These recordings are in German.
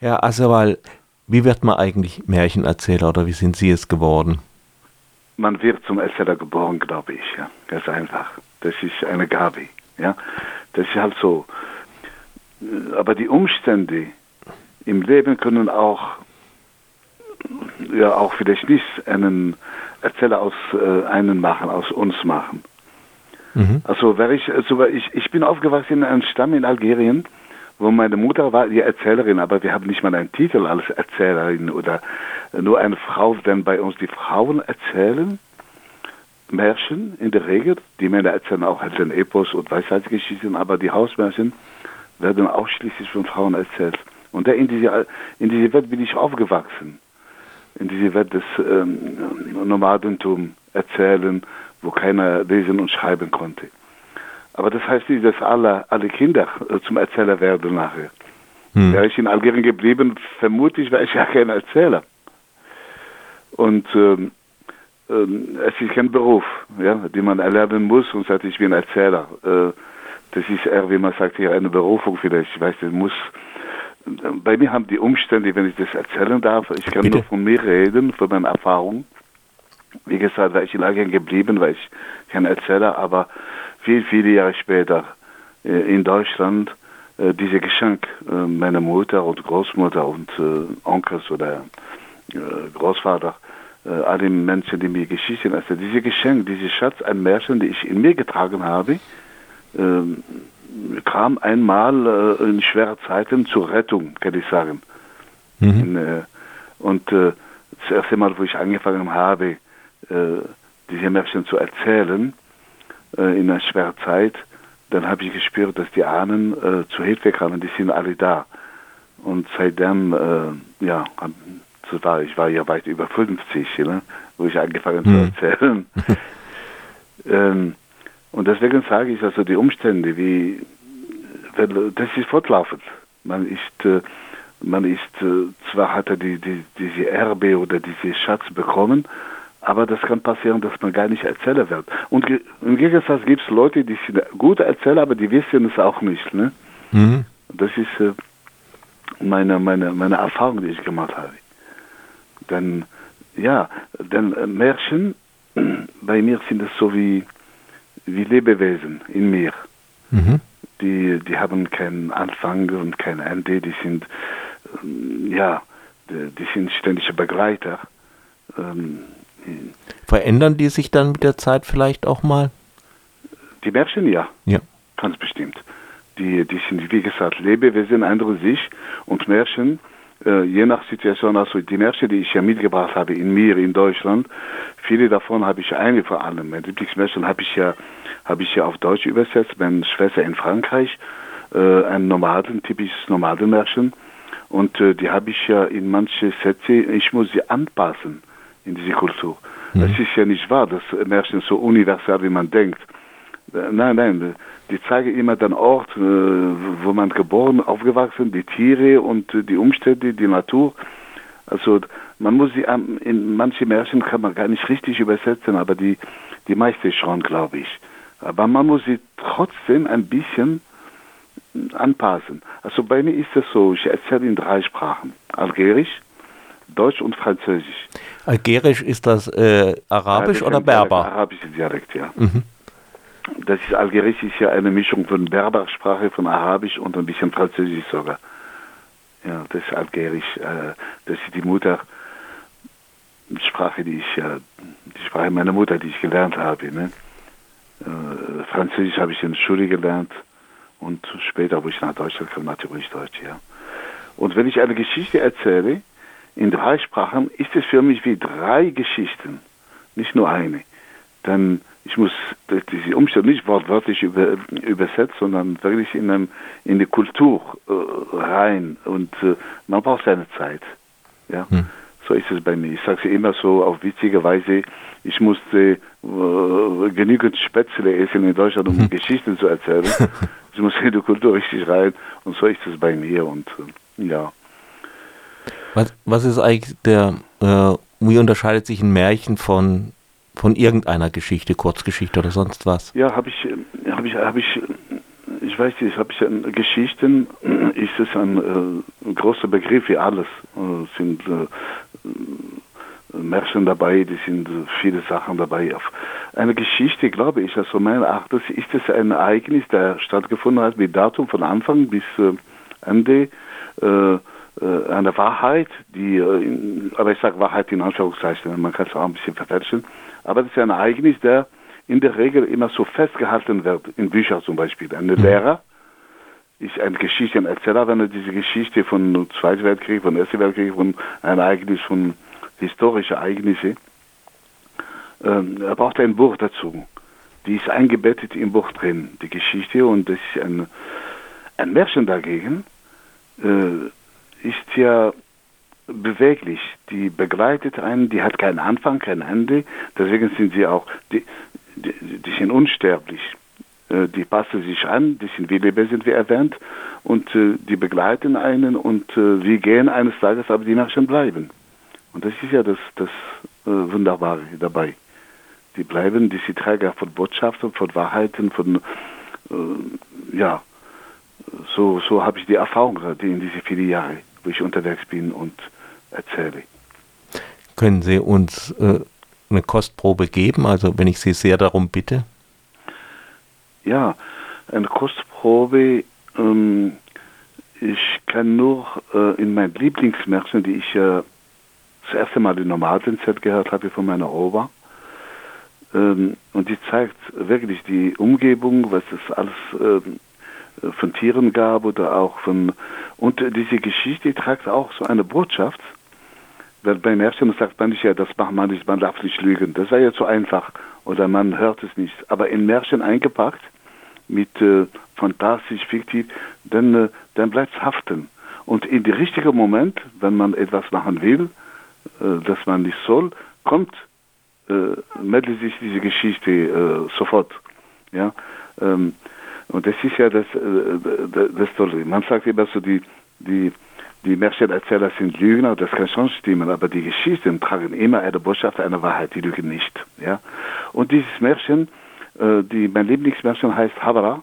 Herr Asewal, wie wird man eigentlich Märchenerzähler oder wie sind Sie es geworden? Man wird zum Erzähler geboren, glaube ich. Ja. Ganz einfach. Das ist eine Gabe. Ja. Das ist halt so. Aber die Umstände im Leben können auch, ja, auch vielleicht nicht einen Erzähler aus äh, einen machen, aus uns machen. Mhm. Also, ich, also ich, ich bin aufgewachsen in einem Stamm in Algerien, wo meine Mutter war die Erzählerin, aber wir haben nicht mal einen Titel als Erzählerin oder nur eine Frau, denn bei uns die Frauen erzählen Märchen in der Regel. Die Männer erzählen auch halt den Epos und Weisheitsgeschichten, aber die Hausmärchen werden ausschließlich von Frauen erzählt. Und in diese, in diese Welt bin ich aufgewachsen. In diese Welt des ähm, Nomadentum erzählen, wo keiner lesen und schreiben konnte. Aber das heißt nicht, dass alle, alle Kinder äh, zum Erzähler werden nachher. Hm. Wäre ich in Algerien geblieben, vermutlich wäre ich ja kein Erzähler. Und ähm, ähm, es ist kein Beruf, ja, den man erlernen muss und sagt, ich bin Erzähler. Äh, das ist eher, wie man sagt, hier eine Berufung vielleicht. Ich weiß, das muss. Bei mir haben die Umstände, wenn ich das erzählen darf, ich kann Bitte? nur von mir reden, von meinen Erfahrungen. Wie gesagt, war ich in Algerien geblieben, weil ich kein Erzähler, aber viel, viele Jahre später äh, in Deutschland äh, diese Geschenk äh, meiner Mutter und Großmutter und Onkels oder Großvater, alle Menschen, die mir Geschichten erzählen, diese Geschenk, diese Schatz ein Märchen, die ich in mir getragen habe, kam einmal in schweren Zeiten zur Rettung, kann ich sagen. Mhm. Und das erste Mal, wo ich angefangen habe, diese Märchen zu erzählen, äh, in einer schweren Zeit, dann habe ich gespürt, dass die Ahnen äh, zu Hilfe kamen, die sind alle da. Und seitdem, äh, ja, das war, ich war ja weit über 50, ne, wo ich angefangen mhm. zu erzählen. ähm, und deswegen sage ich, also die Umstände, wie, das ist fortlaufend. Man ist, äh, man ist, äh, zwar hat er die, die, diese Erbe oder diese Schatz bekommen, aber das kann passieren, dass man gar nicht Erzähler wird. Und im Gegensatz gibt es Leute, die sind gute Erzähler, aber die wissen es auch nicht. Ne? Mhm. Das ist äh, meine, meine, meine Erfahrung, die ich gemacht habe. Denn, ja, denn äh, Märchen, bei mir sind es so wie, wie Lebewesen in mir. Mhm. Die, die haben keinen Anfang und kein Ende, die sind, äh, ja, die, die sind ständige Begleiter. Ähm, Verändern die sich dann mit der Zeit vielleicht auch mal? Die Märchen ja. Ja. Ganz bestimmt. Die, die sind, wie gesagt, Lebewesen, andere sich und Märchen, äh, je nach Situation, also die Märchen, die ich ja mitgebracht habe in mir, in Deutschland, viele davon habe ich, eine vor allem, mein Lieblingsmärchen habe ich ja, habe ich ja auf Deutsch übersetzt, meine Schwester in Frankreich, äh, ein Nomaden, typisches Nomadenmärchen. Und äh, die habe ich ja in manche Sätze, ich muss sie anpassen in diese Kultur. Mhm. Es ist ja nicht wahr, dass Märchen so universal wie man denkt. Nein, nein, die zeigen immer den Ort, äh, wo man geboren, aufgewachsen, die Tiere und die Umstände, die Natur. Also man muss sie in manche Märchen kann man gar nicht richtig übersetzen, aber die die meiste schon, glaube ich. Aber man muss sie trotzdem ein bisschen anpassen. Also bei mir ist es so, ich erzähle in drei Sprachen. Algerisch, Deutsch und Französisch. Algerisch ist das äh, Arabisch ja, oder Berber? Arabische Dialekt, ja. Mhm. Das ist Algerisch ist ja eine Mischung von Berbersprache, von Arabisch und ein bisschen Französisch sogar. Ja, das ist Algerisch. Äh, das ist die Muttersprache, die ich, äh, die Sprache meiner Mutter, die ich gelernt habe. Ne? Äh, Französisch habe ich in der Schule gelernt und später, wo ich nach Deutschland kam, natürlich Deutsch, ja. Und wenn ich eine Geschichte erzähle, in drei Sprachen ist es für mich wie drei Geschichten, nicht nur eine. Denn ich muss diese Umstände nicht wortwörtlich über, übersetzen, sondern wirklich in, einem, in die Kultur äh, rein. Und äh, man braucht seine Zeit. Ja? Hm. So ist es bei mir. Ich sage es immer so auf witzige Weise, ich musste äh, genügend Spätzle essen in Deutschland, um hm. Geschichten zu erzählen. ich muss in die Kultur richtig rein und so ist es bei mir. Und äh, ja. Was, was ist eigentlich der, äh, wie unterscheidet sich ein Märchen von, von irgendeiner Geschichte, Kurzgeschichte oder sonst was? Ja, habe ich, habe ich, habe ich, ich weiß nicht, habe ich an Geschichten, ist es ein äh, großer Begriff wie alles. Äh, sind äh, Märchen dabei, die sind viele Sachen dabei. Eine Geschichte, glaube ich, also meiner Achtung ist es ein Ereignis, der stattgefunden hat mit Datum von Anfang bis äh, Ende. Äh, äh, eine Wahrheit, die, äh, aber ich sage Wahrheit in Anführungszeichen, man kann es auch ein bisschen verfälschen, aber das ist ein Ereignis, der in der Regel immer so festgehalten wird, in Büchern zum Beispiel. Ein mhm. Lehrer ist ein Geschichtenerzähler, wenn er diese Geschichte von Zweiten Weltkrieg, von Ersten Weltkrieg, von einem Ereignis, von historischen Ereignissen, ähm, er braucht ein Buch dazu. Die ist eingebettet im Buch drin, die Geschichte, und das ist ein, ein Märchen dagegen, äh, ist ja beweglich. Die begleitet einen, die hat keinen Anfang, kein Ende. Deswegen sind sie auch, die, die, die sind unsterblich. Äh, die passen sich an, die sind wie Lebewesen, wie erwähnt, und äh, die begleiten einen und äh, wir gehen eines Tages, aber die Märchen bleiben. Und das ist ja das, das Wunderbare dabei. Die bleiben, die sind Träger von Botschaften, von Wahrheiten, von, ja, so, so habe ich die Erfahrung in diese vielen Jahre wo ich unterwegs bin und erzähle. Können Sie uns äh, eine Kostprobe geben, also wenn ich Sie sehr darum bitte? Ja, eine Kostprobe, ähm, ich kann nur äh, in meinen Lieblingsmärchen, die ich äh, das erste Mal in Nomadenzeit gehört habe von meiner Oma, ähm, und die zeigt wirklich die Umgebung, was es alles ähm, von Tieren gab oder auch von und diese Geschichte trägt auch so eine Botschaft. Weil bei Märchen sagt man nicht, ja, das macht man nicht, man darf nicht lügen. Das wäre ja zu einfach oder man hört es nicht. Aber in Märchen eingepackt, mit äh, fantastisch, fiktiv, dann, äh, dann bleibt es haften. Und in den richtigen Moment, wenn man etwas machen will, äh, das man nicht soll, kommt, äh, meldet sich diese Geschichte äh, sofort. Ja, ähm, und das ist ja das, äh, das, das Tolle. Man sagt immer so, die, die, die Märchenerzähler sind Lügner, das kann schon stimmen, aber die Geschichten tragen immer eine Botschaft, eine Wahrheit, die lügen nicht. Ja? Und dieses Märchen, äh, die, mein Lieblingsmärchen heißt Havara,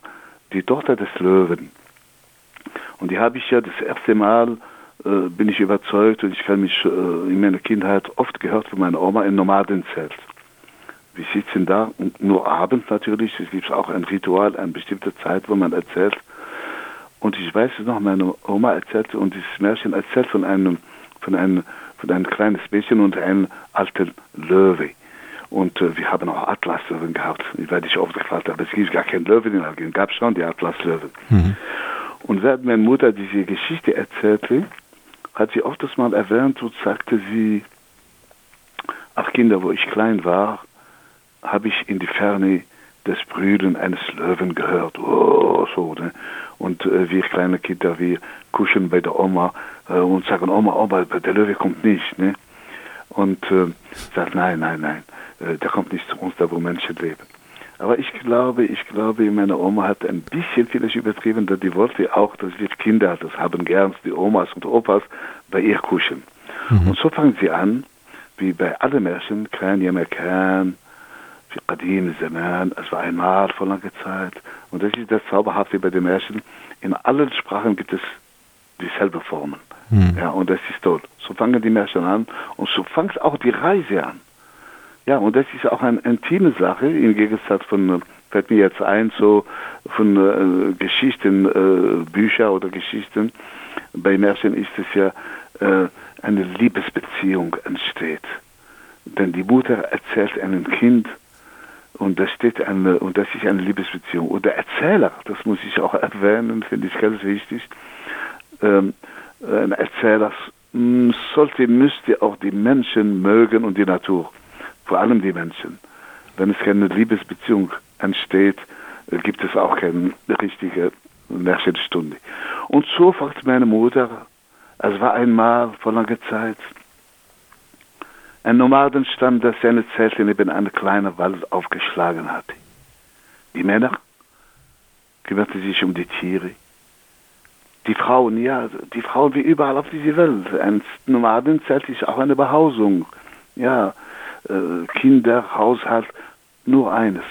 die Tochter des Löwen. Und die habe ich ja das erste Mal, äh, bin ich überzeugt und ich kann mich äh, in meiner Kindheit oft gehört von meiner Oma im Nomadenzelt. Wir sitzen da, und nur abends natürlich, es gibt auch ein Ritual, eine bestimmte Zeit, wo man erzählt. Und ich weiß es noch, meine Oma erzählte, und dieses Märchen erzählt von einem, von einem, von einem kleinen Mädchen und einem alten Löwe. Und äh, wir haben auch Atlaslöwen gehabt. Ich werde nicht oft gefragt, aber es gibt gar keinen Löwen in Algerien. Es gab schon die Atlaslöwen. Mhm. Und während meine Mutter diese Geschichte erzählte, hat sie oft das mal erwähnt und sagte sie, ach Kinder, wo ich klein war, habe ich in die Ferne das Brüden eines Löwen gehört. Oh, so, ne? Und äh, wir kleine Kinder, wir kuscheln bei der Oma äh, und sagen, Oma, Oma, der Löwe kommt nicht. Ne? Und äh, sagt, nein, nein, nein, äh, der kommt nicht zu uns, da wo Menschen leben. Aber ich glaube, ich glaube, meine Oma hat ein bisschen vielleicht übertrieben, dass die wollte auch, dass wir Kinder, das haben gern die Omas und Opas, bei ihr kuscheln. Mhm. Und so fangen sie an, wie bei allen Märchen, kein Jemerkan, في قديم الزمان, es war einmal vor langer Zeit. Und das ist das Zauberhafte bei den Märchen. In allen Sprachen gibt es dieselbe Formen. Hm. Ja, und das ist toll. So fangen die Märchen an und so fängt auch die Reise an. Ja, und das ist auch eine intime Sache, im Gegensatz von, fällt mir jetzt ein, so von äh, Geschichten, äh, Bücher oder Geschichten. Bei Märchen ist es ja, äh, eine Liebesbeziehung entsteht. Denn die Mutter erzählt einem Kind, und das steht eine, und das ist eine Liebesbeziehung. Und der Erzähler, das muss ich auch erwähnen, finde ich ganz wichtig. Ähm, ein Erzähler sollte, müsste auch die Menschen mögen und die Natur. Vor allem die Menschen. Wenn es keine Liebesbeziehung entsteht, äh, gibt es auch keine richtige Märchenstunde. Und so fragt meine Mutter, es war einmal vor langer Zeit, ein Nomadenstamm, der seine Zelte neben einem kleinen Wald aufgeschlagen hatte. Die Männer kümmerten sich um die Tiere. Die Frauen, ja, die Frauen wie überall auf dieser Welt. Ein Nomadenzelt ist auch eine Behausung. Ja, äh, Kinder, Haushalt, nur eines.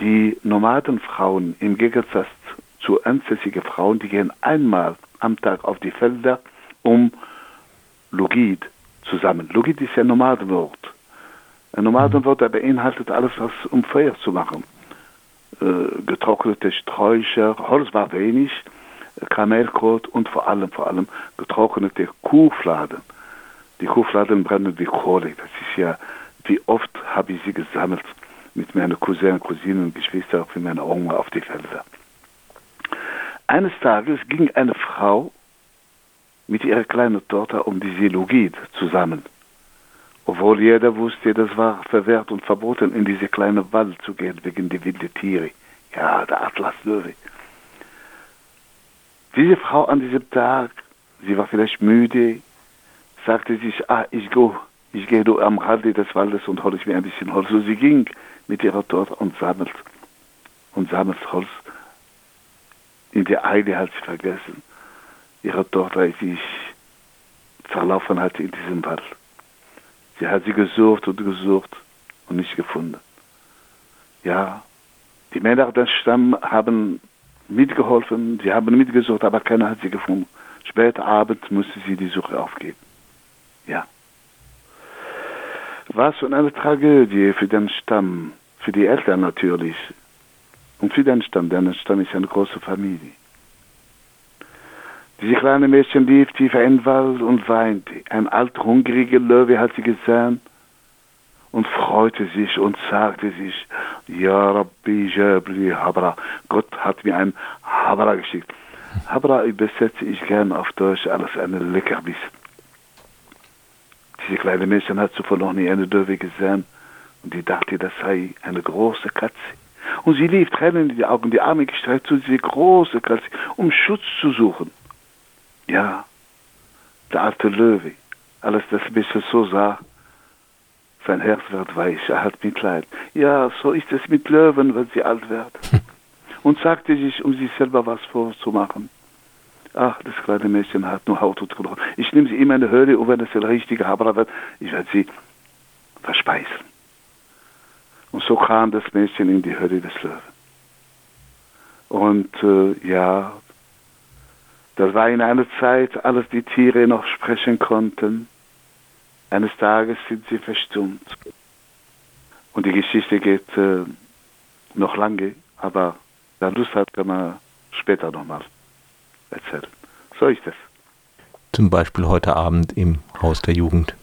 Die Nomadenfrauen im Gegensatz zu ansässigen Frauen, die gehen einmal am Tag auf die Felder, um Logid zu sammeln. Logid ist ja ein Nomadenwort. Ein Nomadenwort, der beinhaltet alles, was um Feuer zu machen. Äh, getrocknete Sträucher, Holz war wenig, Kamelkot und vor allem, vor allem getrocknete Kuhfladen. Die Kuhfladen brennen wie Kohle. Das ist ja, wie oft habe ich sie gesammelt mit meinen Cousinen, Cousinen und Geschwistern, auch mit meiner Oma auf die Felder. Eines Tages ging eine Frau mit ihrer kleinen Tochter um die Silogid zusammen. Obwohl jeder wusste, das war verwehrt und verboten, in diese kleine Wald zu gehen, wegen der wilden Tiere. Ja, der Atlaslöwe. Diese Frau an diesem Tag, sie war vielleicht müde, sagte sich, ah, ich gehe ich gehe am Rande des Waldes und hole ich mir ein bisschen Holz. So sie ging mit ihrer Tochter und sammelt und sammelt Holz. In der Eile hat sie vergessen, ihre Tochter sich verlaufen hatte in diesem Wald. Sie hat sie gesucht und gesucht und nicht gefunden. Ja, die Männer des Stamms haben mitgeholfen, sie haben mitgesucht, aber keiner hat sie gefunden. Spät Abend musste sie die Suche aufgeben. Ja. Was für eine Tragödie für den Stamm, für die Eltern natürlich. Und für den Stamm, denn der Stamm ist eine große Familie. Diese kleine Mädchen lief tief in den Wald und weinte. Ein alter, hungriger Löwe hat sie gesehen und freute sich und sagte sich, Ja Rabbi Jabli Habra, Gott hat mir ein Habra geschickt. Habra übersetze ich gern auf Deutsch alles eine Leckerbiss. Diese kleine Mädchen hat zuvor noch nie eine Löwe gesehen und die dachte, das sei eine große Katze. Und sie lief Tränen in die Augen, die Arme gestreckt zu dieser großen Katze, um Schutz zu suchen. Ja, der alte Löwe, alles das ein bisschen so sah, sein Herz wird weich, er hat Mitleid. Ja, so ist es mit Löwen, wenn sie alt werden. Und sagte sich, um sich selber was vorzumachen. Ach, das kleine Mädchen hat nur Haut und Knochen. Ich nehme sie immer in die Höhle und wenn es der richtige Haber wird, ich werde sie verspeisen. Und so kam das Mädchen in die Höhle des Löwen. Und äh, ja, das war in einer Zeit, als die Tiere noch sprechen konnten. Eines Tages sind sie verstummt. Und die Geschichte geht äh, noch lange, aber wer Lust hat, kann man später nochmal erzählen. So ist es. Zum Beispiel heute Abend im Haus der Jugend.